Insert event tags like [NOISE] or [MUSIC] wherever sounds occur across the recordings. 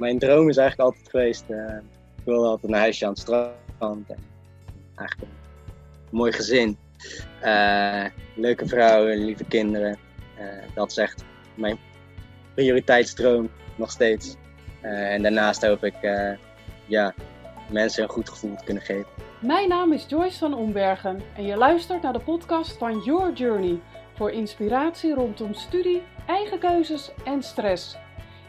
mijn droom is eigenlijk altijd geweest. eh, ik wilde altijd een huisje aan het strand. En eigenlijk een mooi gezin. Eh, leuke vrouw, lieve kinderen. Eh, dat is echt mijn prioriteitsdroom nog steeds. En daarnaast hoop ik ja, mensen een goed gevoel te kunnen geven. Mijn naam is Joyce van Ombergen en je luistert naar de podcast van Your Journey voor inspiratie rondom studie, eigen keuzes en stress.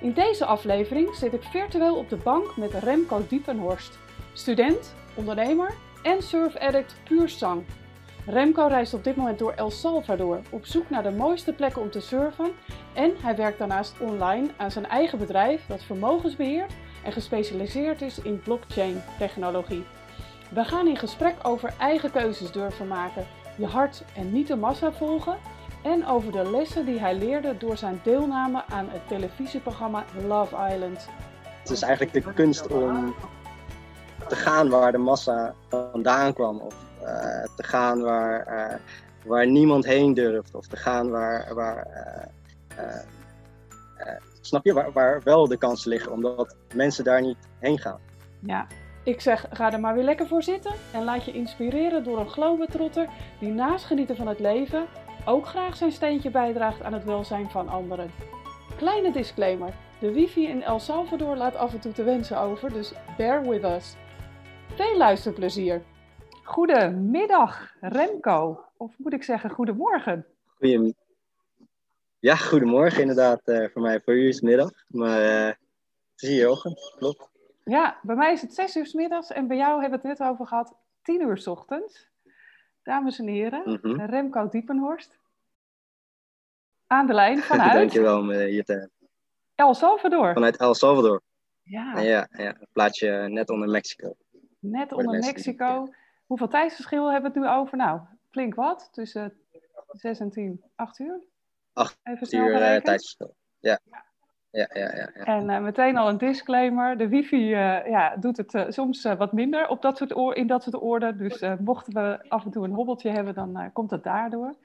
In deze aflevering zit ik virtueel op de bank met Remco Diepenhorst, student, ondernemer en surf-addict puur zang. Remco reist op dit moment door El Salvador op zoek naar de mooiste plekken om te surfen en hij werkt daarnaast online aan zijn eigen bedrijf dat vermogens beheert en gespecialiseerd is in blockchain technologie. We gaan in gesprek over eigen keuzes durven maken, je hart en niet de massa volgen en over de lessen die hij leerde door zijn deelname aan het televisieprogramma Love Island. Het is eigenlijk de kunst om te gaan waar de massa vandaan kwam. Of eh, te gaan waar, eh, waar niemand heen durft. Of te gaan waar, waar eh, snap je, waar, waar wel de kansen liggen. Omdat mensen daar niet heen gaan. Ja, ik zeg ga er maar weer lekker voor zitten en laat je inspireren door een globetrotter die naast genieten van het leven ook graag zijn steentje bijdraagt aan het welzijn van anderen. Kleine disclaimer, de wifi in El Salvador laat af en toe te wensen over, dus bear with us. Veel luisterplezier. Goedemiddag Remco, of moet ik zeggen goedemorgen. Goeie... Ja, goedemorgen inderdaad. eh, voor mij, voor u is het middag. Maar het is hier ochtend, klopt. Ja, bij mij is het 6 uur 's middags en bij jou hebben we het net over gehad, 10 uur 's ochtends. Dames en heren, Mhm. Remco Diepenhorst. Aan de lijn [LAUGHS] vanuit Dankjewel eh, hebben. El Salvador. Vanuit El Salvador. Ja, Ja, ja, een plaatsje net onder Mexico. net de onder Mexico. Hoeveel tijdsverschil hebben we het nu over? Nou, flink wat. Tussen 6 en 10, 8 uur. Acht Even snel uur eh, tijdsverschil. Ja. Ja, ja, ja, ja. En eh, meteen al een disclaimer. De wifi eh, ja, doet het eh, soms wat minder op dat soort oor, in dat soort oorden. Dus mochten we af en toe een hobbeltje hebben, dan komt het daardoor.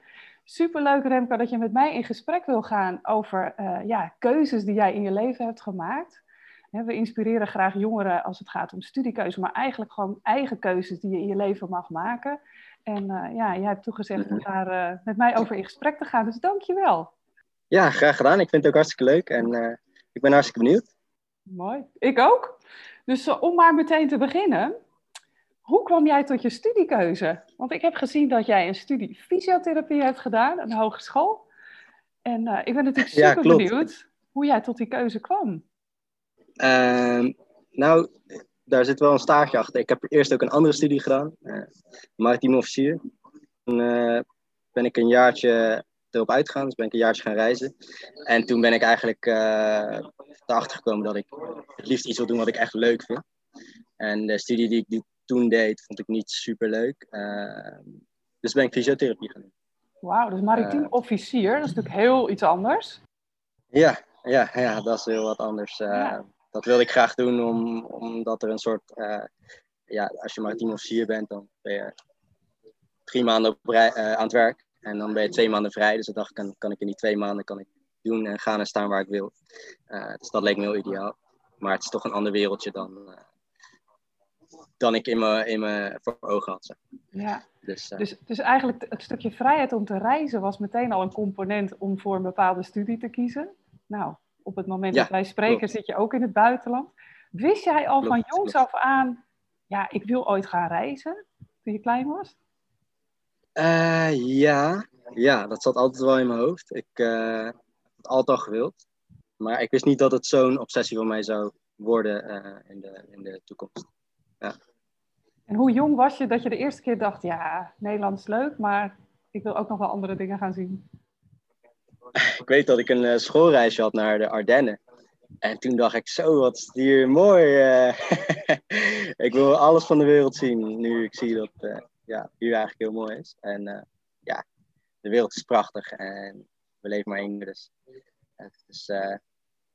Superleuk Remco dat je met mij in gesprek wil gaan over ja, keuzes die jij in je leven hebt gemaakt. We inspireren graag jongeren als het gaat om studiekeuze, maar eigenlijk gewoon eigen keuzes die je in je leven mag maken. En ja, jij hebt toegezegd om daar eh, met mij over in gesprek te gaan, dus dank je wel. Ja, graag gedaan. Ik vind het ook hartstikke leuk en eh, ik ben hartstikke benieuwd. Mooi. Ik ook. Dus eh, om maar meteen te beginnen. Hoe kwam jij tot je studiekeuze? Want ik heb gezien dat jij een studie fysiotherapie hebt gedaan aan de hogeschool. En eh, ik ben natuurlijk super benieuwd hoe jij tot die keuze kwam. Ehm, nou, daar zit wel een staartje achter. Ik heb eerst ook een andere studie gedaan, maritiem officier. Toen ben ik een jaartje erop uitgegaan, dus ben ik een jaartje gaan reizen. En toen ben ik eigenlijk eh erachter gekomen dat ik het liefst iets wil doen wat ik echt leuk vind. En de studie die ik die toen deed, vond ik niet super leuk. dus ben ik fysiotherapie gaan doen. Wauw, dus maritiem Eh. officier, dat is natuurlijk heel iets anders. Ja, ja, ja, dat is heel wat anders. Eh, Ja. Dat wilde ik graag doen om, omdat er een soort, eh, ja, als je maritiem officier bent, dan ben je drie maanden op eh, aan het werk en dan ben je twee maanden vrij. Dus dan dacht ik, kan, kan ik in die twee maanden kan ik doen en gaan en staan waar ik wil. Eh, dus dat leek me heel ideaal. Maar het is toch een ander wereldje dan, eh, dan ik in mijn, in mijn voor ogen had. zeg. Ja, Dus, eh, dus, dus eigenlijk het stukje vrijheid om te reizen was meteen al een component om voor een bepaalde studie te kiezen. Nou, op het moment Ja, dat wij spreken klopt. zit je ook in het buitenland. Wist jij al van jongs klopt. af aan, ja, ik wil ooit gaan reizen, toen je klein was? Eh, ja. ja, dat zat altijd wel in mijn hoofd. Ik heb het altijd al gewild. Maar ik wist niet dat het zo'n obsessie van mij zou worden eh, in, de, in de toekomst. En hoe jong was je dat je de eerste keer dacht, ja, Nederland is leuk, maar ik wil ook nog wel andere dingen gaan zien? Ik weet dat ik een schoolreisje had naar de Ardennen. En toen dacht ik, zo, wat is hier mooi. [LAUGHS] ik wil alles van de wereld zien, nu ik zie dat ja, hier eigenlijk heel mooi is. En eh, ja, de wereld is prachtig en we leven maar één keer. Dus het is eh,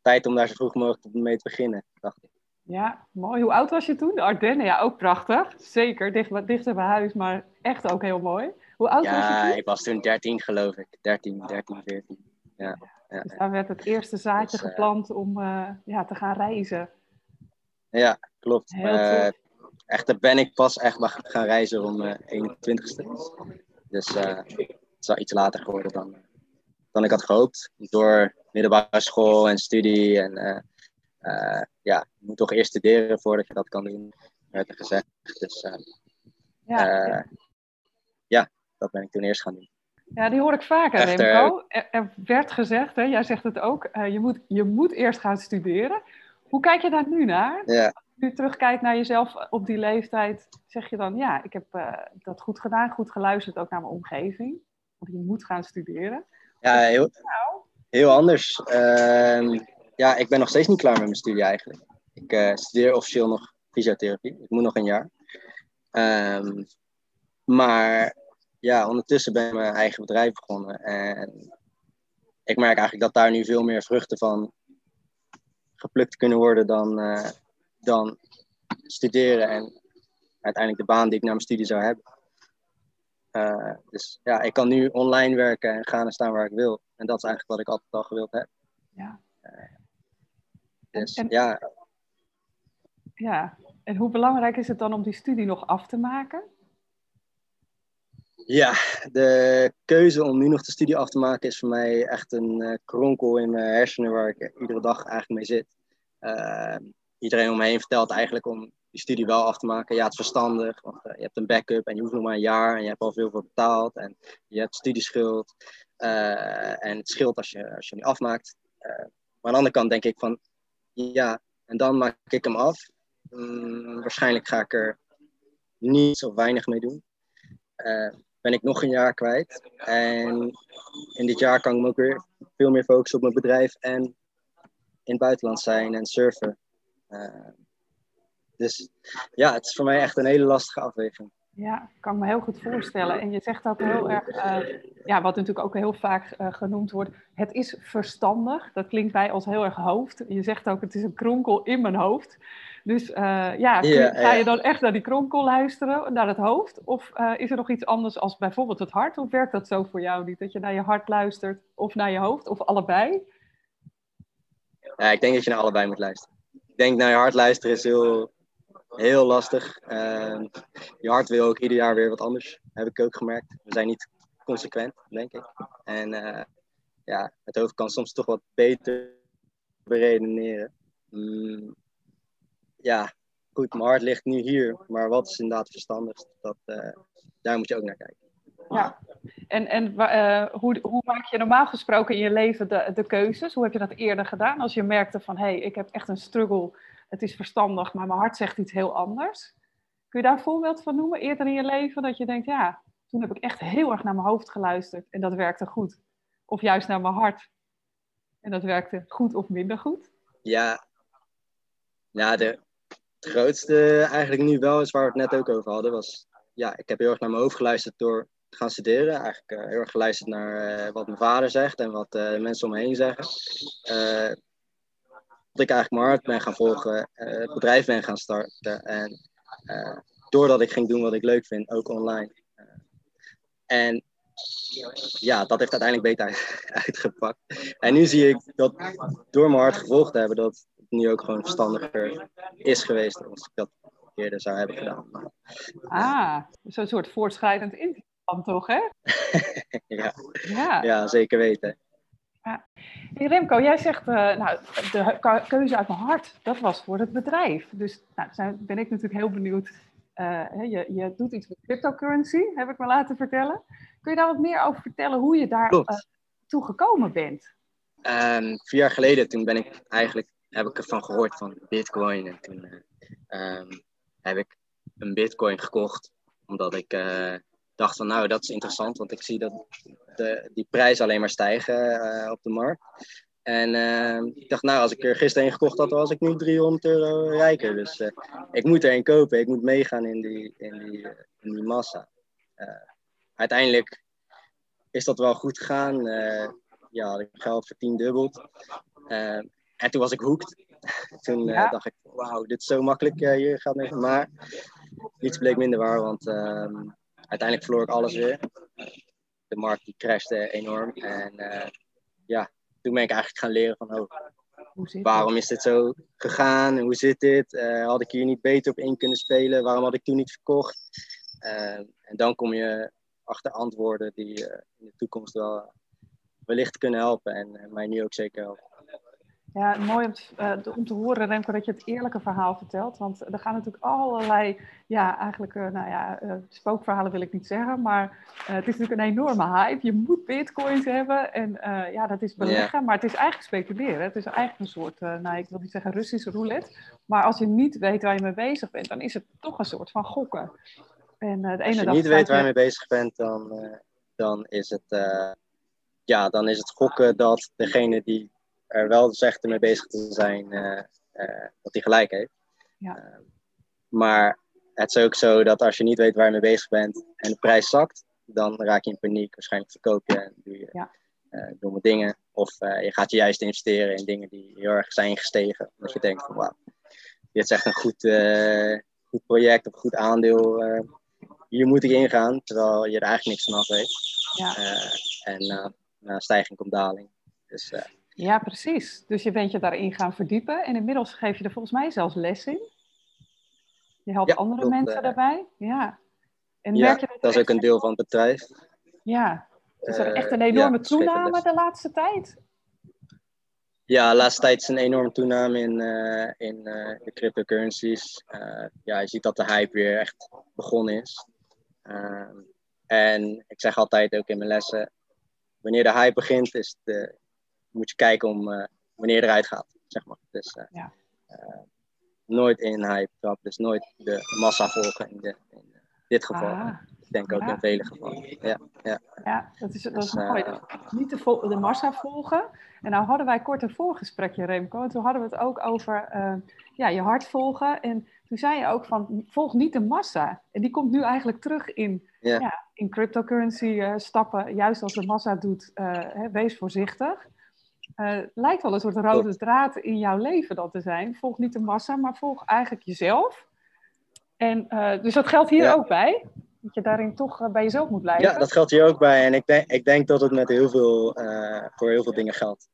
tijd om daar zo vroeg mogelijk mee te beginnen, dacht ik. Ja, mooi. Hoe oud was je toen? De Ardennen, ja, ook prachtig. Zeker, dicht, dichter bij huis, maar echt ook heel mooi. Hoe oud was je Ja, toen? ik was toen 13 geloof ik. 13, 13, 14. Ja, ja, Dus daar werd het eerste zaadje Dus, eh, geplant om ja, te gaan reizen. Ja, klopt. Eh, echter ben ik pas echt gaan reizen om eh 21ste. Dus eh, het is wel iets later geworden dan, dan ik had gehoopt. Door middelbare school en studie. En eh, eh, ja, je moet toch eerst studeren voordat je dat kan doen, werd er gezegd. Dus eh, Ja, eh, ja, dat ben ik toen eerst gaan doen. ja, die hoor ik vaker, Echter- Remco. Er, er werd gezegd, hè, jij zegt het ook, eh, je, moet, je moet eerst gaan studeren. Hoe kijk je daar nu naar? Ja, nu terugkijkt naar jezelf op die leeftijd, zeg je dan, ja, ik heb eh, dat goed gedaan, goed geluisterd ook naar mijn omgeving. Want je moet gaan studeren. ja heel, heel anders. Ehm, ja, ik ben nog steeds niet klaar met mijn studie eigenlijk. Ik eh, studeer officieel nog fysiotherapie. Ik moet nog een jaar. Ehm, maar ja, ondertussen ben ik mijn eigen bedrijf begonnen. En ik merk eigenlijk dat daar nu veel meer vruchten van geplukt kunnen worden dan, eh, dan studeren en uiteindelijk de baan die ik na mijn studie zou hebben. Eh, dus ja, ik kan nu online werken en gaan en staan waar ik wil. En dat is eigenlijk wat ik altijd al gewild heb. Ja. Dus En- ja, Ja, en hoe belangrijk is het dan om die studie nog af te maken? Ja, de keuze om nu nog de studie af te maken is voor mij echt een eh, kronkel in mijn hersenen waar ik iedere dag eigenlijk mee zit. Iedereen om me heen vertelt eigenlijk om die studie wel af te maken. Ja, het is verstandig, want eh, je hebt een backup en je hoeft nog maar een jaar en je hebt al veel voor betaald en je hebt studieschuld. Eh, en het scheelt als je, als je afmaakt. Eh, maar aan de andere kant denk ik van, ja, en dan maak ik hem af. Mm, waarschijnlijk ga ik er niet of weinig mee doen. Ben ik nog een jaar kwijt. En in dit jaar kan ik me ook weer veel meer focussen op mijn bedrijf en in het buitenland zijn en surfen. Eh, dus ja, het is voor mij echt een hele lastige afweging. Ja, kan me heel goed voorstellen. En je zegt ook heel erg, eh, ja, wat natuurlijk ook heel vaak eh, genoemd wordt, het is verstandig. Dat klinkt bij als heel erg hoofd. Je zegt ook, het is een kronkel in mijn hoofd. Dus ja, kun ga je dan echt naar die kronkel luisteren, naar het hoofd? Of is er nog iets anders als bijvoorbeeld het hart? Hoe werkt dat zo voor jou niet? Dat je naar je hart luistert of naar je hoofd of allebei? Ja, ik denk dat je naar allebei moet luisteren. Ik denk naar je hart luisteren is heel, heel lastig. Eh, je hart wil ook ieder jaar weer wat anders, heb ik ook gemerkt. We zijn niet consequent, denk ik. En eh, ja, het hoofd kan soms toch wat beter beredeneren. Mm, ja, goed, mijn hart ligt nu hier, maar wat is inderdaad verstandigst? Dat, eh, daar moet je ook naar kijken. Ja. En, en wa- eh, hoe, hoe maak je normaal gesproken in je leven de, de keuzes? Hoe heb je dat eerder gedaan? Als je merkte van, hé, hey, ik heb echt een struggle. Het is verstandig, maar mijn hart zegt iets heel anders. Kun je daar een voorbeeld van noemen? Eerder in je leven dat je denkt, ja, toen heb ik echt heel erg naar mijn hoofd geluisterd. En dat werkte goed. Of juist naar mijn hart. En dat werkte goed of minder goed. Ja, ja de, het grootste eigenlijk nu wel is waar we het net ook over hadden, was ja, ik heb heel erg naar mijn hoofd geluisterd door gaan studeren. Eigenlijk eh, heel erg geluisterd naar eh, wat mijn vader zegt en wat eh, mensen om me heen zeggen. Dat ik eigenlijk mijn hart ben gaan volgen, het bedrijf ben gaan starten. En doordat ik ging doen wat ik leuk vind, ook online. En ja, dat heeft uiteindelijk beter uit- [LAUGHS] uitgepakt. En nu zie ik dat door mijn hart gevolgd te hebben, dat het nu ook gewoon verstandiger is geweest dan als ik dat eerder zou hebben gedaan. Ah, zo'n soort voortschrijdend inzicht dan toch, hè? [LAUGHS] ja, Ja. ja, zeker weten. Hey Remco, jij zegt, eh, nou, de ke- keuze uit mijn hart, dat was voor het bedrijf. Dus nou, zijn, ben ik natuurlijk heel benieuwd. Eh, hè, je, je doet iets met cryptocurrency, heb ik me laten vertellen. Kun je daar wat meer over vertellen hoe je daar eh, toe gekomen bent? Ehm, vier jaar geleden, toen ben ik eigenlijk, heb ik ervan gehoord van Bitcoin. En toen eh, ehm, heb ik een Bitcoin gekocht, omdat ik eh, dacht van nou, dat is interessant, want ik zie dat de, die prijzen alleen maar stijgen eh, op de markt. En ehm, ik dacht, nou, als ik er gisteren een gekocht had, was ik nu 300 euro rijker. Dus eh, ik moet er een kopen, ik moet meegaan in die, in die, eh, in die massa. Eh, uiteindelijk is dat wel goed gegaan. Eh, ja, had ik geld vertiendubbeld. En toen was ik hoekt. [LAUGHS] toen dacht ik, wauw, dit is zo makkelijk hier gaat het. Maar niets bleek minder waar, want uh, uiteindelijk verloor ik alles weer. De markt die crashte enorm. En uh, ja, toen ben ik eigenlijk gaan leren van, oh, waarom is dit zo gegaan? Hoe zit dit? had ik hier niet beter op in kunnen spelen? Waarom had ik toen niet verkocht? en dan kom je achter antwoorden die in de toekomst wel wellicht kunnen helpen en mij nu ook zeker helpen. Ja, mooi om te, uh, om te, horen, Remco, dat je het eerlijke verhaal vertelt. Want er gaan natuurlijk allerlei, ja, eigenlijk, uh, nou ja, uh, spookverhalen wil ik niet zeggen. Maar het is natuurlijk een enorme hype. Je moet bitcoins hebben. En ja, dat is beleggen, yeah. maar het is eigenlijk speculeren. Het is eigenlijk een soort, nou, ik wil niet zeggen Russische roulette. Maar als je niet weet waar je mee bezig bent, dan is het toch een soort van gokken. En, de ene als je niet weet waar je mee bezig bent, dan, dan, is het, ja, dan is het gokken dat degene die er wel zegt ermee bezig te zijn uh, uh, dat hij gelijk heeft. Ja. Uh, maar het is ook zo dat als je niet weet waar je mee bezig bent en de prijs zakt, dan raak je in paniek. Waarschijnlijk verkoop je en doe je ja. domme dingen. Of je gaat je juist investeren in dingen die heel erg zijn gestegen. Omdat je denkt van wauw, dit is echt een goed, goed project of goed aandeel. hier moet ik ingaan, terwijl je er eigenlijk niks van af weet. Ja. en na stijging komt daling. Dus ja, precies. Dus je bent je daarin gaan verdiepen. En inmiddels geef je er volgens mij zelfs les in. Je helpt andere mensen uh, daarbij. Ja. En ja, merk je dat, dat is ook een deel van het bedrijf. Ja. Is er echt een eh, enorme ja, toename de laatste tijd? Ja, de laatste tijd is een enorme toename in, uh, in de cryptocurrencies. ja, je ziet dat de hype weer echt begonnen is. en ik zeg altijd ook in mijn lessen, wanneer de hype begint, is de, moet je kijken om uh, wanneer eruit gaat, zeg maar. Dus uh, ja. uh, nooit in hype trap, dus nooit de massa volgen in, de, in dit geval. Ah. Ik denk ook ja. in vele gevallen. Ja, ja. ja dat is, dat is dus, mooi. Niet de, de, massa volgen. En nou hadden wij kort een voorgesprekje, Remco. En toen hadden we het ook over ja, je hart volgen. En toen zei je ook van, volg niet de massa. En die komt nu eigenlijk terug in, ja. in cryptocurrency stappen. Juist als de massa doet, hè, wees voorzichtig. Uh, lijkt wel een soort rode draad in jouw leven dat te zijn. Volg niet de massa, maar volg eigenlijk jezelf. En, uh, dus dat geldt hier ook bij. Dat je daarin toch uh, bij jezelf moet blijven. Ja, dat geldt hier ook bij. En ik denk, ik denk dat het met heel veel, voor heel veel dingen geldt.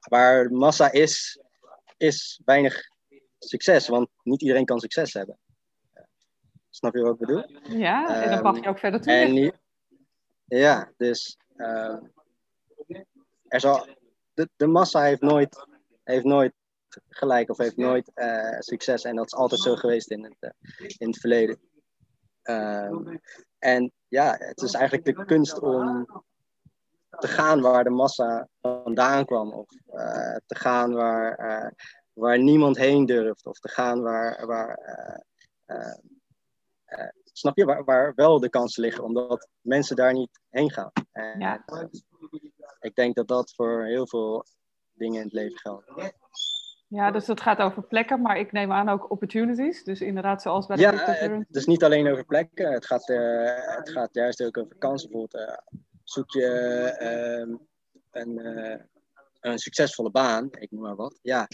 waar massa is, is weinig succes. Want niet iedereen kan succes hebben. Snap je wat ik bedoel? Ja, en dan mag je ook verder toe. Ja, dus er zal de, de massa heeft nooit, heeft nooit gelijk of heeft nooit uh, succes. En dat is altijd zo geweest in het, uh, in het verleden. Uh, en ja, het is eigenlijk de kunst om te gaan waar de massa vandaan kwam. Of uh, te gaan waar, waar niemand heen durft. Of te gaan waar, waar snap je, waar, waar wel de kansen liggen. Omdat mensen daar niet heen gaan. En, ja ik denk dat dat voor heel veel dingen in het leven geldt. Ja, dus dat gaat over plekken, maar ik neem aan ook opportunities. Dus inderdaad, zoals bij de Ja, het is niet alleen over plekken. Het gaat, uh, het gaat juist ook over kansen. Bijvoorbeeld, uh, zoek je uh, een, eh, een succesvolle baan, ik noem maar wat. Ja,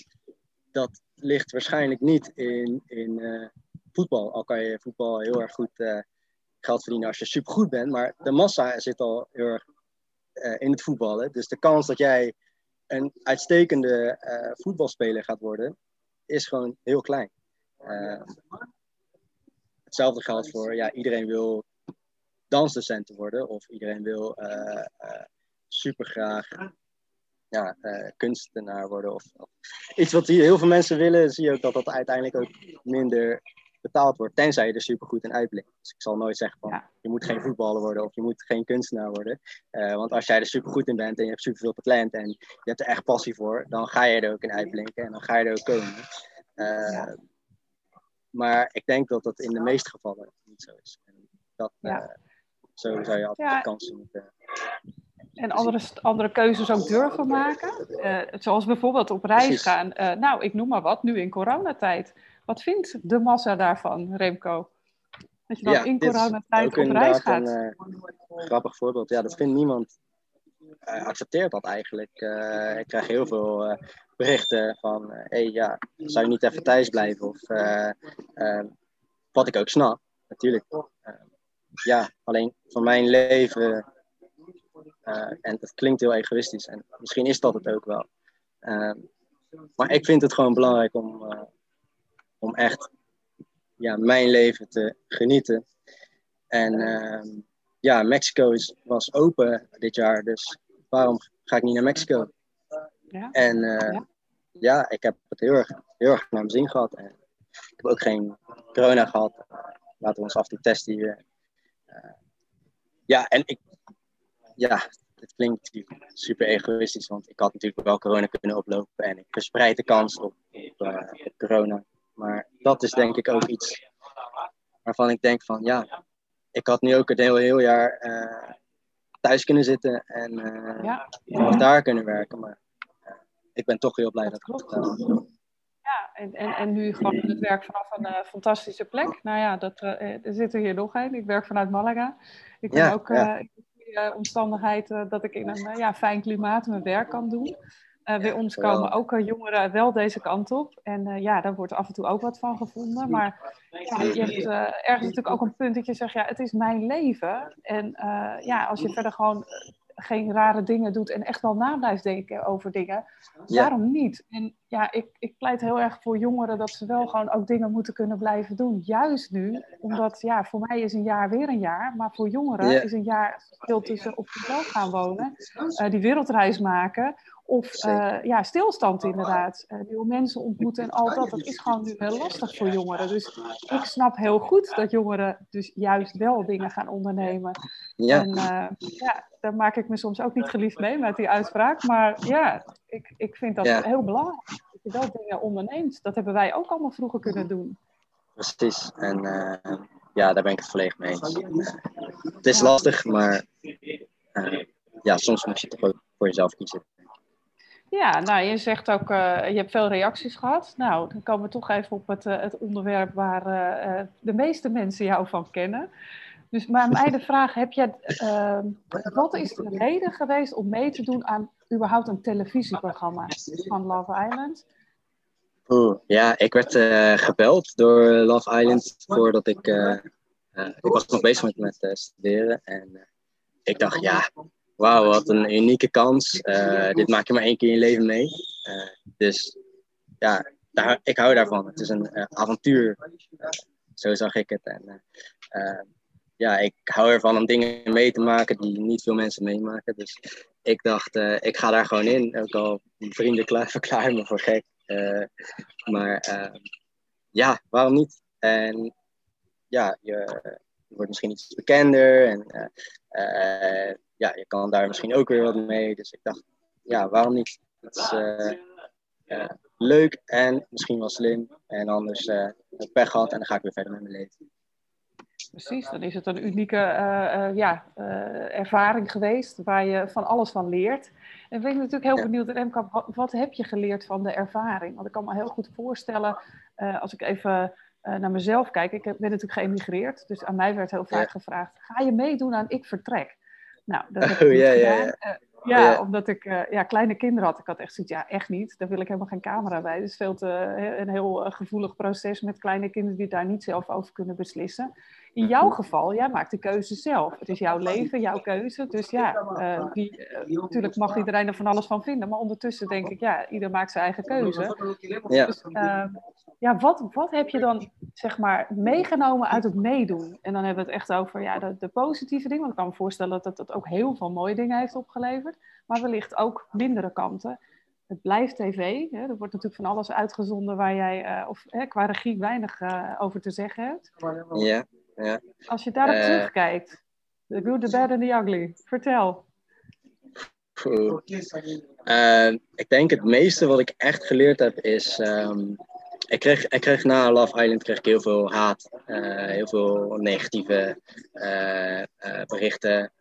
dat ligt waarschijnlijk niet in, in voetbal. Al kan je voetbal heel erg goed geld verdienen als je supergoed bent. Maar de massa zit al heel erg in het voetballen. Dus de kans dat jij een uitstekende uh, voetbalspeler gaat worden, is gewoon heel klein. Uh, hetzelfde geldt voor, ja, iedereen wil dansdocenten worden of iedereen wil super graag ja, kunstenaar worden. Of, iets wat heel veel mensen willen, zie je ook dat dat uiteindelijk ook minder betaald wordt. Tenzij je er supergoed in uitblinkt. Dus ik zal nooit zeggen van je moet geen voetballer worden of je moet geen kunstenaar worden. Uh, want als jij er supergoed in bent en je hebt superveel talent en je hebt er echt passie voor, dan ga je er ook in uitblinken en dan ga je er ook komen. Uh, Maar ik denk dat dat in de meeste gevallen niet zo is. En dat, ja. uh, zo zou je altijd ja. kansen moeten. En andere, andere keuzes ook durven maken. zoals bijvoorbeeld op reis Precies. gaan. nou, ik noem maar wat, nu in coronatijd. Wat vindt de massa daarvan, Remco? Dat je dan ja, in coronatijd op reis gaat. Een uh, grappig voorbeeld. Ja, dat vindt niemand. Uh, accepteert dat eigenlijk. Uh, ik krijg heel veel berichten van: hé, hey, ja, zou je niet even thuis blijven? Of wat ik ook snap, natuurlijk. ja, alleen voor mijn leven. en dat klinkt heel egoïstisch en misschien is dat het ook wel. maar ik vind het gewoon belangrijk om, om echt ja, mijn leven te genieten. En ehm, ja, Mexico is, was open dit jaar, dus waarom ga ik niet naar Mexico? Ja. En ja. ja. ik heb het heel erg, heel erg naar mijn zin gehad. En ik heb ook geen corona gehad. Laten we ons af en toe testen hier. ja, en ik, ja, het klinkt super egoïstisch, want ik had natuurlijk wel corona kunnen oplopen en ik verspreid de kans op, op, uh, corona. Maar dat is denk ik ook iets waarvan ik denk van ja, ik had nu ook het hele heel jaar uh, thuis kunnen zitten en uh, ja. daar kunnen werken. Maar ik ben toch heel blij dat, dat het Ja, en, en, en nu gewoon het werk vanaf een fantastische plek. Nou ja, dat, er zit er hier nog een. Ik werk vanuit Malaga. Ik ben ook omstandigheid dat ik in een eh, ja, fijn klimaat mijn werk kan doen. Uh, bij ons komen ook uh, jongeren wel deze kant op. En uh, ja, daar wordt af en toe ook wat van gevonden. Maar ja, je hebt ergens natuurlijk ook een punt dat je zegt, ja, het is mijn leven. En ja, als je verder gewoon geen rare dingen doet en echt wel na blijft denken over dingen, waarom niet? En ja, ik, ik pleit heel erg voor jongeren dat ze wel gewoon ook dingen moeten kunnen blijven doen. Juist nu, omdat ja, voor mij is een jaar weer een jaar, maar voor jongeren is een jaar stil tussen op zichzelf gaan wonen, die wereldreis maken of uh, ja, stilstand inderdaad. Uh, nieuwe mensen ontmoeten en al dat. Dat is gewoon nu heel lastig voor jongeren. Dus ik snap heel goed dat jongeren dus juist wel dingen gaan ondernemen. Ja. En uh, ja, daar maak ik me soms ook niet geliefd mee met die uitspraak. Maar ja, ik, ik vind dat heel belangrijk. Dat je wel dingen onderneemt. Dat hebben wij ook allemaal vroeger kunnen doen. Precies. En ja, daar ben ik het volledig mee eens. het is lastig, maar ja, soms moet je toch ook voor jezelf kiezen. Ja, nou, je zegt ook, uh, je hebt veel reacties gehad. Nou, dan komen we toch even op het, uh, het onderwerp waar uh, de meeste mensen jou van kennen. Dus maar mij de vraag, heb je, ehm, wat is de reden geweest om mee te doen aan überhaupt een televisieprogramma van Love Island? Ja, ik werd gebeld door Love Island voordat ik, ik was nog bezig met, met studeren. En ik dacht, ja, wauw, wat een unieke kans. Uh, dit maak je maar één keer in je leven mee. Uh, dus ja, daar, ik hou daarvan. Het is een uh, avontuur. zo zag ik het. En, ja, ik hou ervan om dingen mee te maken die niet veel mensen meemaken. Dus ik dacht, ik ga daar gewoon in. Ook al vrienden [LAUGHS] me voor gek. maar ja, waarom niet? En ja, je, wordt misschien iets bekender. En ja, je kan daar misschien ook weer wat mee. Dus ik dacht, ja, waarom niet? Het is uh, leuk en misschien wel slim. En anders heb ik pech gehad en dan ga ik weer verder met mijn leven. Precies, dan is het een unieke ja, ervaring geweest waar je van alles van leert. En ben ik natuurlijk heel benieuwd, Remka, wat, wat, heb je geleerd van de ervaring? Want ik kan me heel goed voorstellen, als ik even naar mezelf kijk, ik ben natuurlijk geëmigreerd, dus aan mij werd heel vaak gevraagd, ga je meedoen aan Ik Vertrek? Nou, dat heb [LAUGHS] ik oh, ja, ja, ja. Uh, ja, omdat ik uh, ja, kleine kinderen had. Ik had echt zoiets, ja, echt niet. Daar wil ik helemaal geen camera bij. Het is veel te, een heel gevoelig proces met kleine kinderen die daar niet zelf over kunnen beslissen. In jouw geval, jij maakt de keuze zelf. Het is jouw leven, jouw keuze. Dus ja, uh, die, natuurlijk mag iedereen er van alles van vinden. Maar ondertussen denk ik, ja, ieder maakt zijn eigen keuze. Ja. Dus, ja, wat, wat heb je dan zeg maar meegenomen uit het meedoen? En dan hebben we het echt over ja, de, de positieve dingen. Want ik kan me voorstellen dat het ook heel veel mooie dingen heeft opgeleverd. Maar wellicht ook mindere kanten. Het blijft tv. Hè? Er wordt natuurlijk van alles uitgezonden waar jij uh, of, hè, qua regie weinig uh, over te zeggen hebt. Ja, ja. Als je daarop uh, terugkijkt. The good, the bad and the ugly. Vertel. ik denk het meeste wat ik echt geleerd heb is... Um, ik kreeg, ik kreeg na Love Island kreeg ik heel veel haat, uh, heel veel negatieve berichten.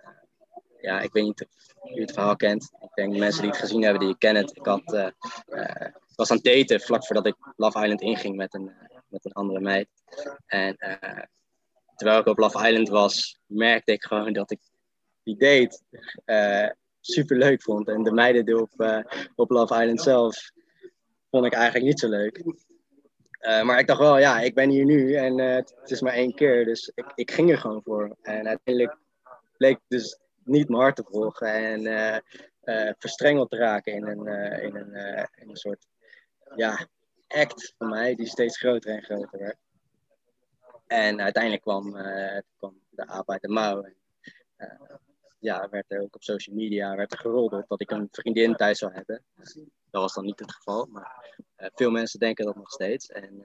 Ja, ik weet niet of u het verhaal kent. Ik denk mensen die het gezien hebben, die kennen het. Ik had, was aan het daten vlak voordat ik Love Island inging met een, met een andere meid. En terwijl ik op Love Island was, merkte ik gewoon dat ik die date super leuk vond. En de meiden op, op Love Island zelf vond ik eigenlijk niet zo leuk. Uh, maar ik dacht wel, ja, ik ben hier nu en het is maar één keer. Dus ik, ik ging er gewoon voor. En uiteindelijk bleek dus niet mijn hart te volgen en verstrengeld te raken in een, in een, in een soort ja, act van mij die steeds groter en groter werd. En uiteindelijk kwam, uh, kwam de aap uit de mouw. En, uh, ja, werd er ook op social media werd er geroddeld dat ik een vriendin thuis zou hebben. Dat was dan niet het geval, maar uh, veel mensen denken dat nog steeds. En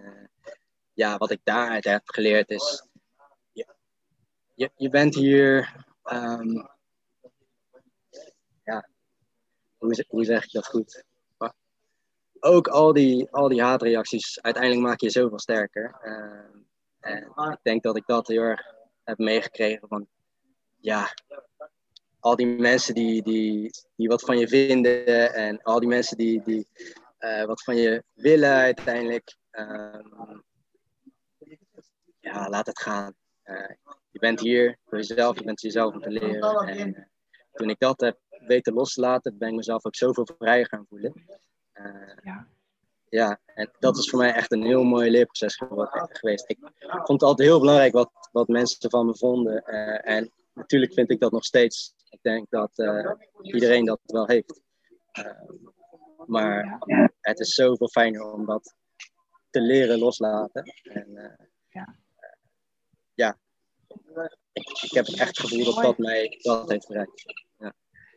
ja, wat ik daaruit heb geleerd is, je, je, je bent hier, um, ja, hoe, hoe zeg ik dat goed? ook al die, al die haatreacties, uiteindelijk maak je zoveel sterker. Uh, en ik denk dat ik dat heel erg heb meegekregen van, ja, al die mensen die, die, die wat van je vinden en al die mensen die, die uh, wat van je willen uiteindelijk. Um, ja, laat het gaan. Uh, je bent hier voor jezelf, je bent jezelf om te leren. En uh, toen ik dat heb weten loslaten, ben ik mezelf ook zoveel vrijer gaan voelen. Ja ja, en dat is voor mij echt een heel mooi leerproces geweest. Ik vond het altijd heel belangrijk wat, wat mensen van me vonden. Uh, en natuurlijk vind ik dat nog steeds. Ik denk dat uh, iedereen dat wel heeft. Uh, maar het is zoveel fijner om dat te leren loslaten. En, ja. ja, ik, ik, heb echt het gevoel dat dat mij dat heeft bereikt. Ja,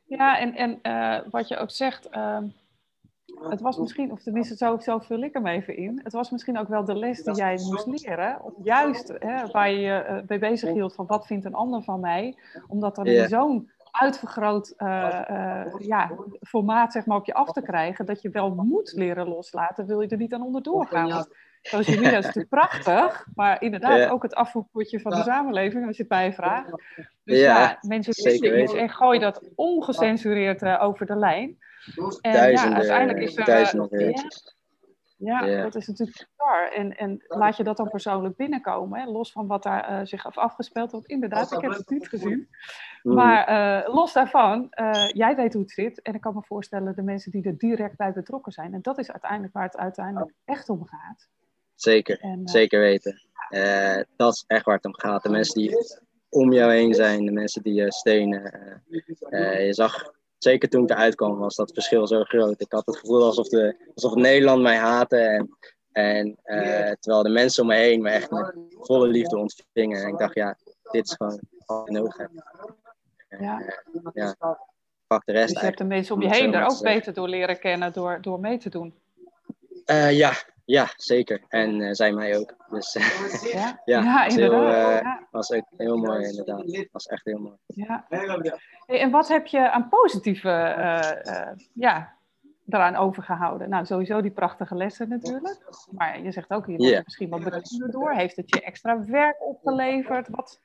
ja en, en wat je ook zegt ehm, het was misschien, of tenminste zo, zo vul ik hem even in. Het was misschien ook wel de les die jij moest leren. Om juist hè, waar je je uh, mee bezig hield van wat vindt een ander van mij. Omdat dan in zo'n uitvergroot uh, uh, ja, formaat zeg maar, op je af te krijgen. Dat je wel moet leren loslaten. Wil je er niet aan onderdoor gaan. Social media is natuurlijk prachtig. Maar inderdaad ook het afvoerpotje van de samenleving als je het bijvraagt. Dus ja, mensen wisten iets en gooi dat ongecensureerd over de lijn. En duizenden, ja, uiteindelijk is er, duizenden ja, ja, dat is natuurlijk bizar. En, en laat je dat dan persoonlijk binnenkomen, hè? los van wat daar uh, zich heeft afgespeeld. Want inderdaad, ik heb het niet gezien. Mm. Maar uh, los daarvan, uh, jij weet hoe het zit. En ik kan me voorstellen de mensen die er direct bij betrokken zijn. En dat is uiteindelijk waar het uiteindelijk echt om gaat. Zeker, en, zeker weten. dat is echt waar het om gaat. De mensen die om jou heen zijn, de mensen die je steunen. je zag zeker toen ik eruit kwam, was dat verschil zo groot. Ik had het gevoel alsof, de, alsof Nederland mij haatte. En, en uh, terwijl de mensen om me heen me echt met volle liefde ontvingen. En ik dacht, ja, dit is gewoon wat ik nodig heb. Ja. Ja, pak de rest dus je hebt de mensen om je heen er ook beter door leren kennen door, door mee te doen. Ja, ja, zeker. En uh, zij mij ook. Dus [LAUGHS] ja, ja, ja was inderdaad. Heel, uh, was ook heel mooi, inderdaad. Was echt heel mooi. Ja. Hey, en wat heb je aan positieve uh, ja, daaraan overgehouden? Nou, sowieso die prachtige lessen natuurlijk. Maar je zegt ook, hier yeah. misschien wat beroemder door. Heeft het je extra werk opgeleverd? Wat?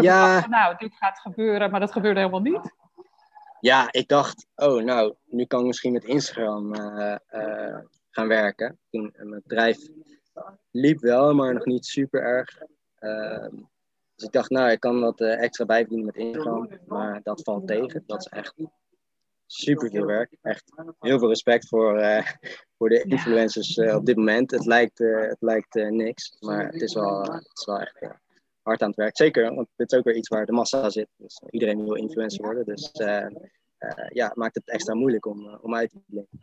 ja. nou, dit gaat gebeuren, maar dat gebeurde helemaal niet ja, ik dacht, oh nou, nu kan ik misschien met Instagram uh, uh, gaan werken. Toen, mijn bedrijf liep wel, maar nog niet super erg. Uh, dus ik dacht, nou, ik kan wat extra bijverdienen met Instagram, maar dat valt tegen. Dat is echt super veel werk. Echt heel veel respect voor, voor de influencers op dit moment. Het lijkt, het lijkt niks, maar het is wel, het is wel echt hard aan het werk. Zeker, want dit is ook weer iets waar de massa zit. Dus iedereen wil influencer worden. Dus uh, uh, ja, maakt het extra moeilijk om, om uit te blinken.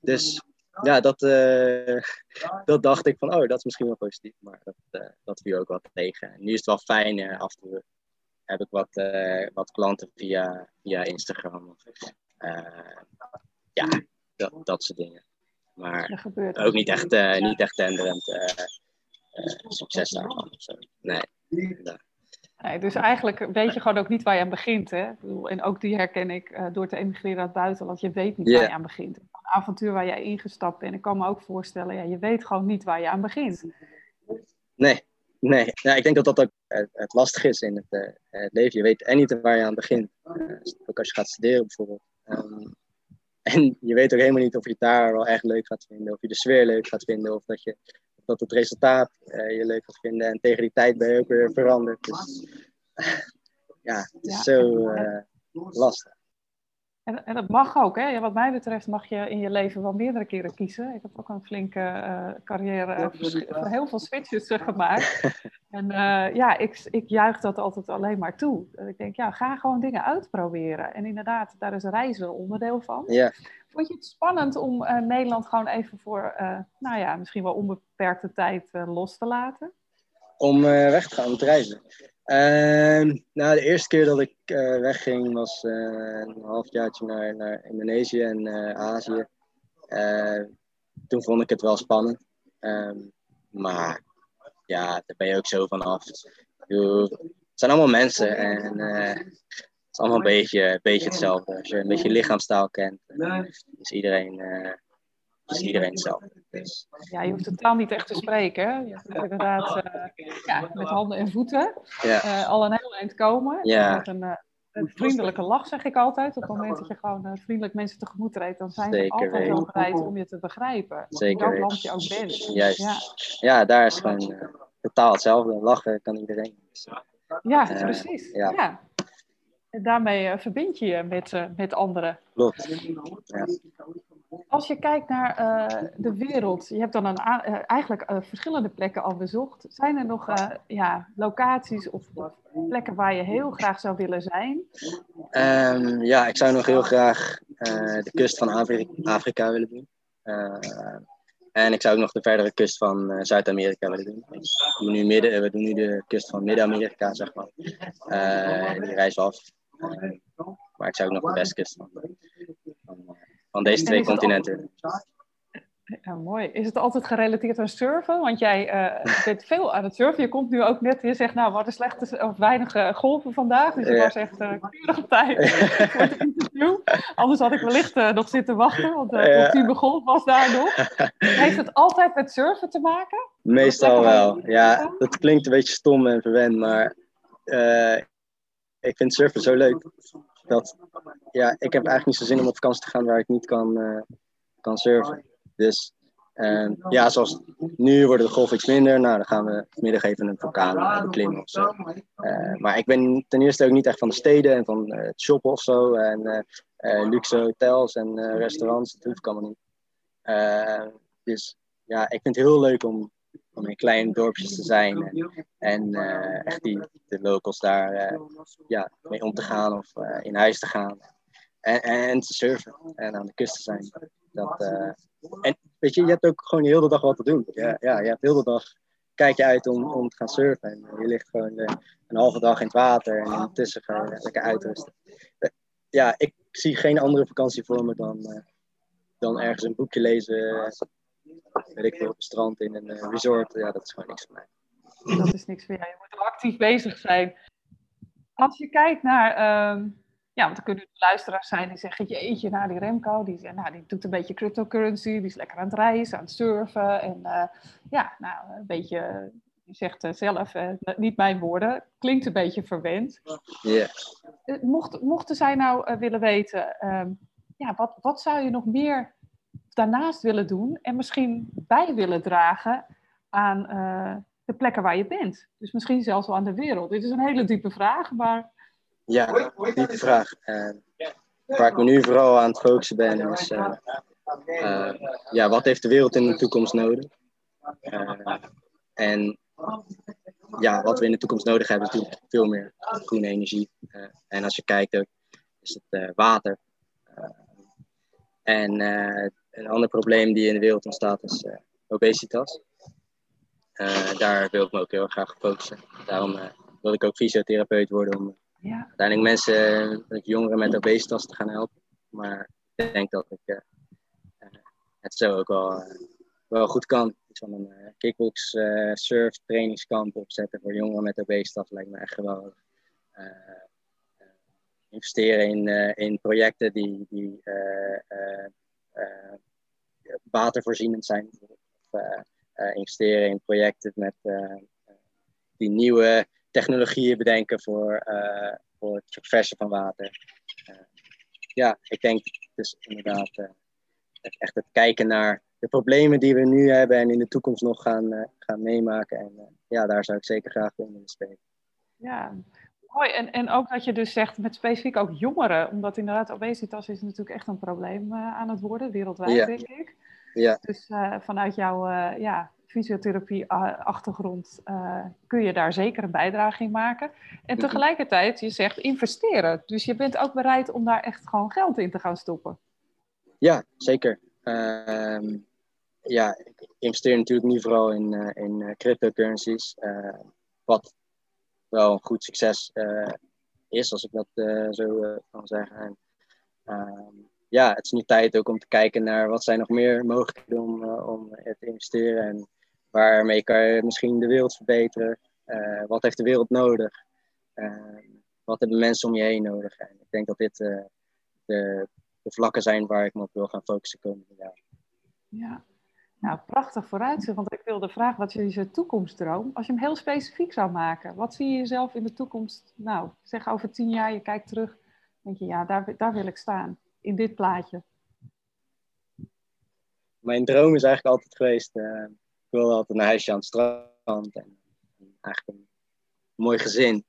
dus ja, dat, [LAUGHS] dat dacht ik van, oh, dat is misschien wel positief. Maar dat, dat viel ook wat tegen. En nu is het wel fijn. af en toe heb ik wat, wat klanten via, via Instagram. ja, dat, dat soort dingen. Maar ook niet echt, niet echt tenderend succes daarvan. Zo. Nee. nee. Dus eigenlijk weet je gewoon ook niet waar je aan begint. Hè? En ook die herken ik uh, door te emigreren naar het buitenland. Je weet niet waar je aan begint. Een avontuur waar jij ingestapt bent. Ik kan me ook voorstellen, ja, je weet gewoon niet waar je aan begint. Nee, nee. Ja, ik denk dat dat ook het, het lastig is in het, uh, het, leven. Je weet en niet waar je aan begint. ook als je gaat studeren bijvoorbeeld. Um, en je weet ook helemaal niet of je het daar wel echt leuk gaat vinden. Of je de sfeer leuk gaat vinden. Of dat je dat het resultaat uh, je leuk gaat vinden. En tegen die tijd ben je ook weer veranderd. Dus [LAUGHS] ja, het is zo uh, lastig. En, en, dat mag ook, hè? wat mij betreft mag je in je leven wel meerdere keren kiezen. Ik heb ook een flinke uh, carrière, heel veel switches gemaakt. [LAUGHS] En uh, ja, ik, ik juich dat altijd alleen maar toe. Ik denk, ja, ga gewoon dingen uitproberen. En inderdaad, daar is reizen onderdeel van. Ja. Vond je het spannend om uh, Nederland gewoon even voor, uh, nou ja, misschien wel onbeperkte tijd los te laten? Om weg te gaan, om te reizen? Ehm, nou, de eerste keer dat ik wegging was een halfjaartje naar, naar Indonesië en Azië. toen vond ik het wel spannend. Um, maar ja, daar ben je ook zo van af. Het zijn allemaal mensen en uh, het is allemaal een beetje, beetje hetzelfde. Als je een beetje lichaamstaal kent, is iedereen, uh, is iedereen hetzelfde. Dus. Ja, je hoeft totaal niet echt te spreken. Hè? Je hebt inderdaad uh, ja, met handen en voeten ja. al een heel eind komen. Ja. Met een, een vriendelijke lach, zeg ik altijd. Op het moment dat je gewoon vriendelijk mensen tegemoet treedt, dan zijn ze altijd wel bereid om je te begrijpen. Zeker In land je ook bent. Juist. Ja. Ja, daar is gewoon uh, totaal hetzelfde. Lachen kan iedereen. Dus, Ja, Eh, precies. ja. Ja. En daarmee eh, verbind je je met, eh, met anderen. klopt. Ja. Als je kijkt naar eh, de wereld, je hebt dan een eh, eigenlijk eh, verschillende plekken al bezocht. Zijn er nog ja, locaties of, plekken waar je heel graag zou willen zijn? Ehm, ja, ik zou nog heel graag de kust van Afri- Afrika willen doen. En ik zou ook nog de verdere kust van Zuid-Amerika willen doen. Ik doe nu midden, we doen nu de kust van Midden-Amerika, zeg maar. Die we af. Maar ik zou ook nog de westkust van, van, van deze twee continenten. Ja, mooi. Is het altijd gerelateerd aan surfen? Want jij eh, bent veel aan het surfen. Je komt nu ook net, je zegt nou, we hadden slechte of weinig eh, golven vandaag. Dus het Ja. was echt een keurige tijd [LAUGHS] voor het interview. Anders had ik wellicht eh, nog zitten wachten, want de Ja. ultieme golf was daar nog. Heeft het altijd met surfen te maken? Meestal wel. Ja, dat klinkt een beetje stom en verwend, maar eh, ik vind surfen zo leuk. Dat, ja, ik heb eigenlijk niet zo zin om op vakantie te gaan waar ik niet kan, eh, kan surfen. Dus eh, ja, zoals nu worden de golven iets minder. Nou, dan gaan we vanmiddag even een vulkaan eh, beklimmen of zo. Eh, maar ik ben ten eerste ook niet echt van de steden en van het shoppen of zo. En luxe hotels en restaurants, dat hoef ik allemaal niet. Dus ja, ik vind het heel leuk om, om in kleine dorpjes te zijn. En, en eh, echt die, de locals daar eh, ja, mee om te gaan of eh, in huis te gaan. En, en te surfen en aan de kust te zijn. Dat, en weet je, je hebt ook gewoon de hele dag wat te doen. Ja, ja, je hebt de hele dag, kijk je uit om, om te gaan surfen. En je ligt gewoon een halve dag in het water en intussen je lekker uitrusten. Ja, ik zie geen andere vakantie voor me dan, dan ergens een boekje lezen. Weet ik veel, op het strand in een eh, resort. Ja, dat is gewoon niks voor mij. Dat is niks voor jou. Je moet wel actief bezig zijn. Als je kijkt naar, ehm, ja, want er kunnen luisteraars zijn die zeggen, jeetje, nou die Remco, die, zegt, nou, die doet een beetje cryptocurrency, die is lekker aan het reizen, aan het surfen. En eh, ja, nou, een beetje, die zegt eh, zelf, eh, niet mijn woorden, klinkt een beetje verwend. Ja. Mocht, mochten zij nou willen weten, ehm, ja, wat, wat zou je nog meer daarnaast willen doen en misschien bij willen dragen aan eh, de plekken waar je bent? Dus misschien zelfs wel aan de wereld. Dit is een hele diepe vraag, maar Ja, diepe vraag. Eh, waar ik me nu vooral aan het focussen ben is, eh, eh, ja, wat heeft de wereld in de toekomst nodig? Eh, en ja, wat we in de toekomst nodig hebben is natuurlijk veel meer groene energie. Eh, en als je kijkt ook, is het eh, water. Eh, en eh, een ander probleem die in de wereld ontstaat is eh, obesitas. Eh, daar wil ik me ook heel graag op focussen. Daarom eh, wil ik ook fysiotherapeut worden om ja, uiteindelijk mensen, jongeren met obesitas te gaan helpen. Maar ik denk dat ik het zo ook wel, wel goed kan. Ik zal een kickbox surf trainingskamp opzetten voor jongeren met obesitas. Lijkt me echt geweldig. Investeren in, in projecten die, die watervoorzienend zijn. Of, eh, eh, investeren in projecten met, eh, die nieuwe technologieën bedenken voor, voor het verversen van water. Ja, ik denk dus inderdaad echt het kijken naar de problemen die we nu hebben en in de toekomst nog gaan, gaan meemaken. En ja, daar zou ik zeker graag in willen spelen. ja. Mooi. En, en ook dat je dus zegt met specifiek ook jongeren, omdat inderdaad obesitas is natuurlijk echt een probleem aan het worden, wereldwijd Ja. denk ik. Ja, Dus eh, vanuit jouw eh, ja, fysiotherapie-achtergrond uh, kun je daar zeker een bijdrage in maken. En mhm. tegelijkertijd, je zegt investeren. Dus je bent ook bereid om daar echt gewoon geld in te gaan stoppen. Ja, zeker. Uh, ja, ik investeer natuurlijk nu vooral in, uh, in cryptocurrencies. wat wel een goed succes is, als ik dat zo kan zeggen. En, ehm, ja, het is nu tijd ook om te kijken naar wat zijn nog meer mogelijkheden om, uh, om te investeren. En waarmee kan je misschien de wereld verbeteren. Uh, wat heeft de wereld nodig? Uh, wat hebben mensen om je heen nodig? En ik denk dat dit de, de, vlakken zijn waar ik me op wil gaan focussen komende. Ja, nou prachtig vooruitzicht. Want ik wilde vragen, wat is je toekomstdroom? Als je hem heel specifiek zou maken, wat zie je jezelf in de toekomst? Nou, zeg over tien jaar, je kijkt terug, denk je, ja, daar, daar wil ik staan in dit plaatje? Mijn droom is eigenlijk altijd geweest, uh, ik wilde altijd een huisje aan het strand en, eigenlijk een mooi gezin.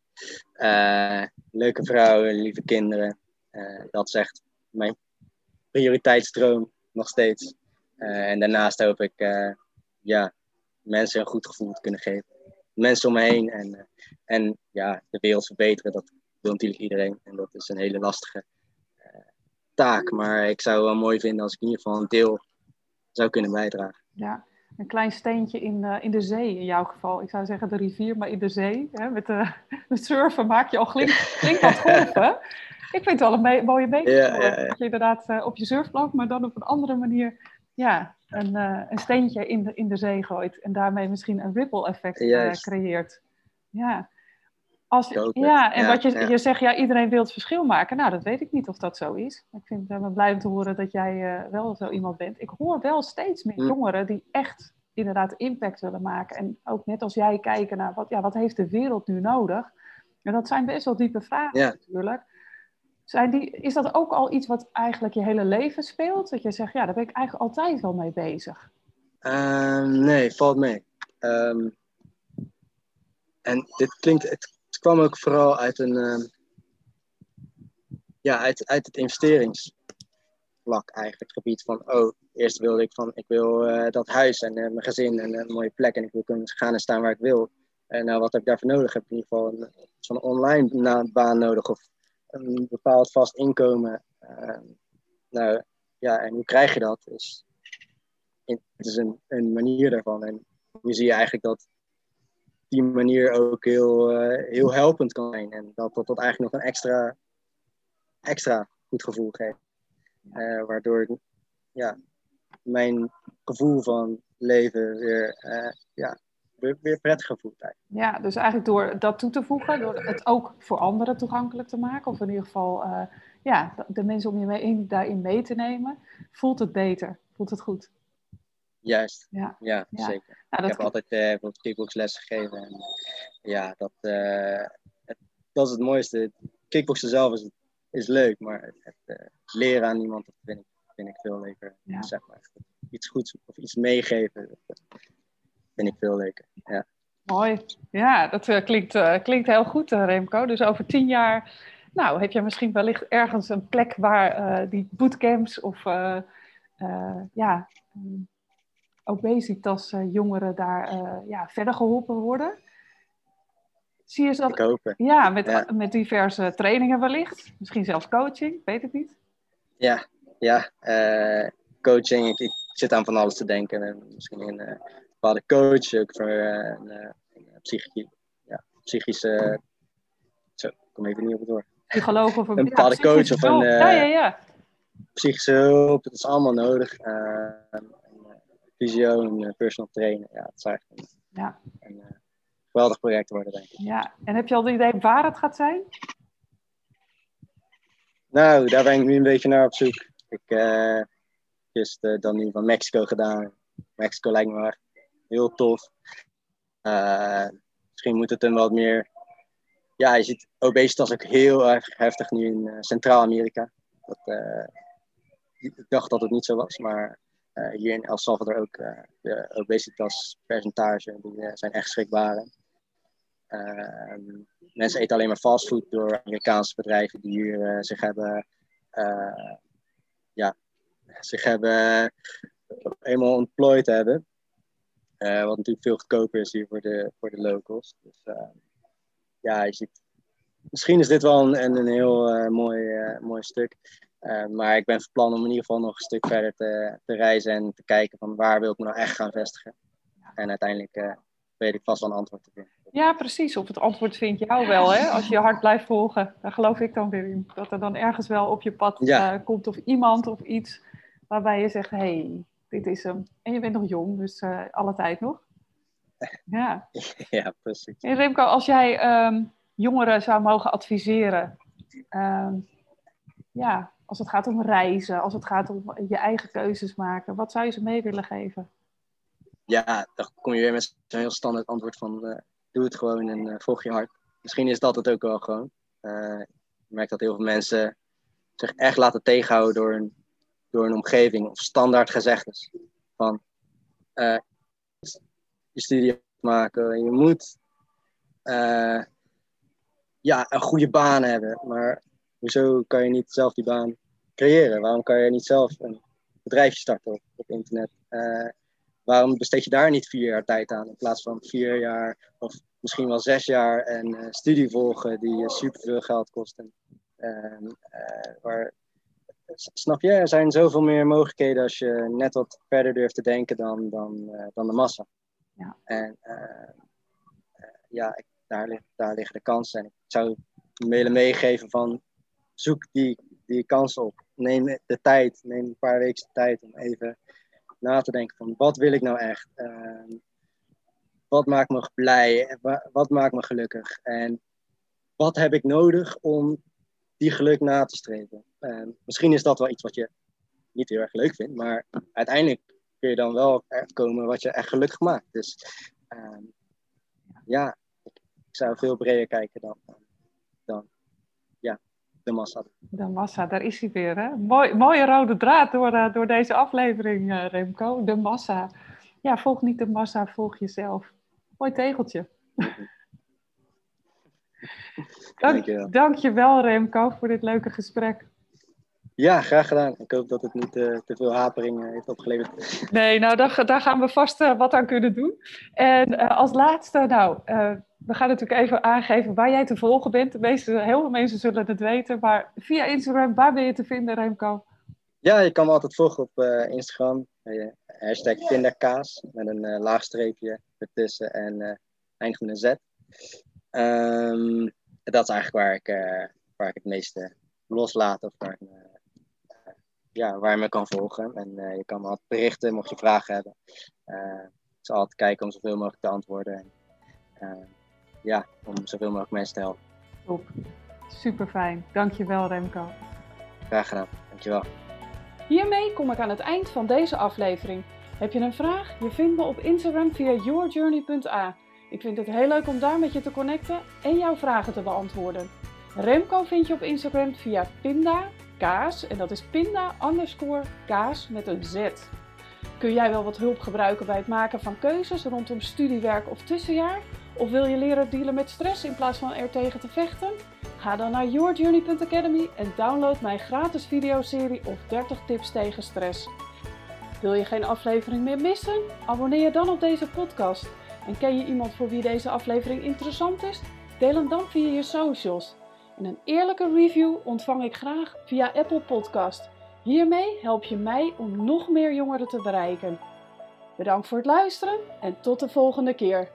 Uh, leuke vrouwen, lieve kinderen. Uh, dat is echt mijn prioriteitsdroom nog steeds. en daarnaast hoop ik ja, mensen een goed gevoel te kunnen geven. Mensen om me heen en, en ja, de wereld verbeteren, dat wil natuurlijk iedereen. En dat is een hele lastige taak. Maar ik zou het wel mooi vinden als ik in ieder geval een deel zou kunnen bijdragen. Ja, een klein steentje in, uh, in de zee in jouw geval. Ik zou zeggen de rivier, maar in de zee. Hè? Met, uh, [LAUGHS] met surfen maak je al glink, wat golven. [LAUGHS] Ik vind het wel een mooie beetje. Ja, ja, ja. Dat je inderdaad uh, op je surfplank, maar dan op een andere manier ja, een, een steentje in de, in de zee gooit. En daarmee misschien een ripple effect creëert. Ja. Als, ja, en wat je, je zegt, ja, iedereen wil het verschil maken. Nou, dat weet ik niet of dat zo is. Ik vind het blij om te horen dat jij uh, wel zo iemand bent. Ik hoor wel steeds meer hm. jongeren die echt inderdaad impact willen maken. En ook net als jij kijken naar, wat, ja, wat heeft de wereld nu nodig? En dat zijn best wel diepe vragen natuurlijk. Zijn die, is dat ook al iets wat eigenlijk je hele leven speelt? Dat je zegt, ja, daar ben ik eigenlijk altijd wel mee bezig. Uh, nee, valt mee. Um, en dit klinkt, het kwam ook vooral uit een. Uh, ja, uit, uit het investeringsvlak eigenlijk. Het gebied van, oh, eerst wilde ik van, ik wil uh, dat huis en uh, mijn gezin en een mooie plek en ik wil kunnen gaan en staan waar ik wil. En nou, wat heb ik daarvoor nodig? Heb ik in ieder geval zo'n online baan nodig of een bepaald vast inkomen. Ehm, nou ja, en hoe krijg je dat? Dus, het is een, een manier daarvan. En nu zie je eigenlijk dat die manier ook heel, uh, heel helpend kan zijn. En dat dat, dat eigenlijk nog een extra, extra goed gevoel geeft. Uh, waardoor ja, mijn gevoel van leven weer, uh, ja, weer, weer prettiger voelt. Ja, dus eigenlijk door dat toe te voegen, door het ook voor anderen toegankelijk te maken, of in ieder geval ja, de mensen om je mee, daarin mee te nemen, voelt het beter, voelt het goed. Juist, ja, ja, zeker. ik heb altijd uh, kickbox les gegeven. En, ja, dat, uh, het, dat is het mooiste. Kickboksen zelf is, is leuk, maar het, uh, leren aan iemand dat vind ik, vind ik veel leuker. Ja. Zeg maar. Iets goeds of iets meegeven, dat vind ik veel leuker. Ja. Mooi. Ja, dat klinkt, klinkt heel goed, Remco. Dus over tien jaar nou, heb je misschien wellicht ergens een plek waar die bootcamps of ja, obesitas uh, jongeren daar uh, ja, verder geholpen worden. Zie je dat? Ik hoop Ja, met, met diverse trainingen wellicht. Misschien zelfs coaching, weet ik niet. Ja, ja uh, coaching. Ik, ik, zit aan van alles te denken. En misschien een bepaalde coach, ook voor een, een psychische, ja, psychische... Zo, ik kom even niet op het woord. Psycholoog of [LAUGHS] een, een bepaalde coach of een... ja, ja, ja. Psychische hulp, dat is allemaal nodig fysio en uh, personal trainer. Ja, het zou echt een, ja. een uh, geweldig project worden, denk ik. Ja, en heb je al het idee waar het gaat zijn? Nou, daar ben ik nu een beetje naar op zoek. Ik heb uh, dan nu van Mexico gedaan. Mexico lijkt me heel tof. misschien moet het een wat meer. Ja, je ziet obesitas ook heel erg heftig nu in Centraal-Amerika. ik dacht dat het niet zo was, maar hier in El Salvador ook uh, de obesitaspercentage, die uh, zijn echt schrikbarend. Ehm, mensen eten alleen maar fastfood door Amerikaanse bedrijven die hier zich hebben, ja, zich hebben helemaal ontplooid hebben. wat natuurlijk veel goedkoper is hier voor de, voor de locals. Dus ja, je ziet. Misschien is dit wel een, een, heel mooi, mooi stuk. Maar ik ben van plan om in ieder geval nog een stuk verder te, te reizen en te kijken van waar wil ik me nou echt gaan vestigen. En uiteindelijk weet ik vast wel een antwoord te vinden. Ja, precies. Of het antwoord vind jou wel, hè? Als je je hart blijft volgen. Daar geloof ik dan weer in. Dat er dan ergens wel op je pad eh, komt of iemand of iets waarbij je zegt, hé, hey, dit is hem. En je bent nog jong, dus alle tijd nog. [LAUGHS] Ja. Ja, precies. En Remco, als jij ehm, jongeren zou mogen adviseren, ehm, ja, als het gaat om reizen, als het gaat om je eigen keuzes maken, wat zou je ze mee willen geven? Ja, dan kom je weer met zo'n heel standaard antwoord van uh, doe het gewoon en uh, volg je hart. Misschien is dat het ook wel gewoon. Uh, ik merk dat heel veel mensen zich echt laten tegenhouden door een, door een omgeving of standaard gezegdes. Van je studie maken, je moet ja, een goede baan hebben. Maar hoezo kan je niet zelf die baan creëren? Waarom kan je niet zelf een bedrijfje starten op, op internet? waarom besteed je daar niet vier jaar tijd aan in plaats van vier jaar of misschien wel zes jaar en uh, studie volgen die uh, superveel geld kost? En, uh, waar, snap je? Er zijn zoveel meer mogelijkheden als je net wat verder durft te denken dan, dan, dan de massa. Ja. En ja, ik, daar, daar liggen de kansen. En ik zou willen meegeven van zoek die, die kansen op. Neem de tijd, neem een paar weken de tijd om even na te denken van wat wil ik nou echt? Uh, wat maakt me blij? Wat maakt me gelukkig? En wat heb ik nodig om die geluk na te streven? Uh, misschien is dat wel iets wat je niet heel erg leuk vindt, maar uiteindelijk kun je dan wel komen wat je echt gelukkig maakt. Dus ehm, ja, ik, zou veel breder kijken dan de massa. De massa, daar is hij weer. Hè? Mooi, mooie rode draad door, uh, door deze aflevering, uh, Remco. De massa. Ja, volg niet de massa, volg jezelf. Mooi tegeltje. [LAUGHS] Dank, je dankjewel Remco voor dit leuke gesprek. Ja, graag gedaan. Ik hoop dat het niet uh, te veel hapering heeft opgeleverd. Nee, nou daar, daar gaan we vast wat aan kunnen doen. En als laatste, nou, we gaan natuurlijk even aangeven waar jij te volgen bent. De meeste, heel veel mensen zullen het weten. Maar via Instagram, waar ben je te vinden, Remco? Ja, je kan me altijd volgen op Instagram. Hashtag pindakaas. Met een uh, laag streepje ertussen en eindig met een Z. Um, dat is eigenlijk waar ik, waar ik het meeste loslaat. Of waar, ja, waar je me kan volgen. En je kan me altijd berichten mocht je vragen hebben. ik zal altijd kijken om zoveel mogelijk te antwoorden. En, ja, om zoveel mogelijk mensen te helpen. Top. Super fijn. Dankjewel Remco. Graag gedaan. Dankjewel. Hiermee kom ik aan het eind van deze aflevering. Heb je een vraag? Je vindt me op Instagram via yourjourney.a. Ik vind het heel leuk om daar met je te connecten en jouw vragen te beantwoorden. Remco vind je op Instagram via pinda kaas en dat is pinda underscore kaas met een z. Kun jij wel wat hulp gebruiken bij het maken van keuzes rondom studiewerk of tussenjaar? Of wil je leren dealen met stress in plaats van er tegen te vechten? Ga dan naar yourjourney.academy en download mijn gratis videoserie of 30 tips tegen stress. Wil je geen aflevering meer missen? Abonneer je dan op deze podcast. En ken je iemand voor wie deze aflevering interessant is? Deel hem dan via je socials. En een eerlijke review ontvang ik graag via Apple Podcast. Hiermee help je mij om nog meer jongeren te bereiken. Bedankt voor het luisteren en tot de volgende keer.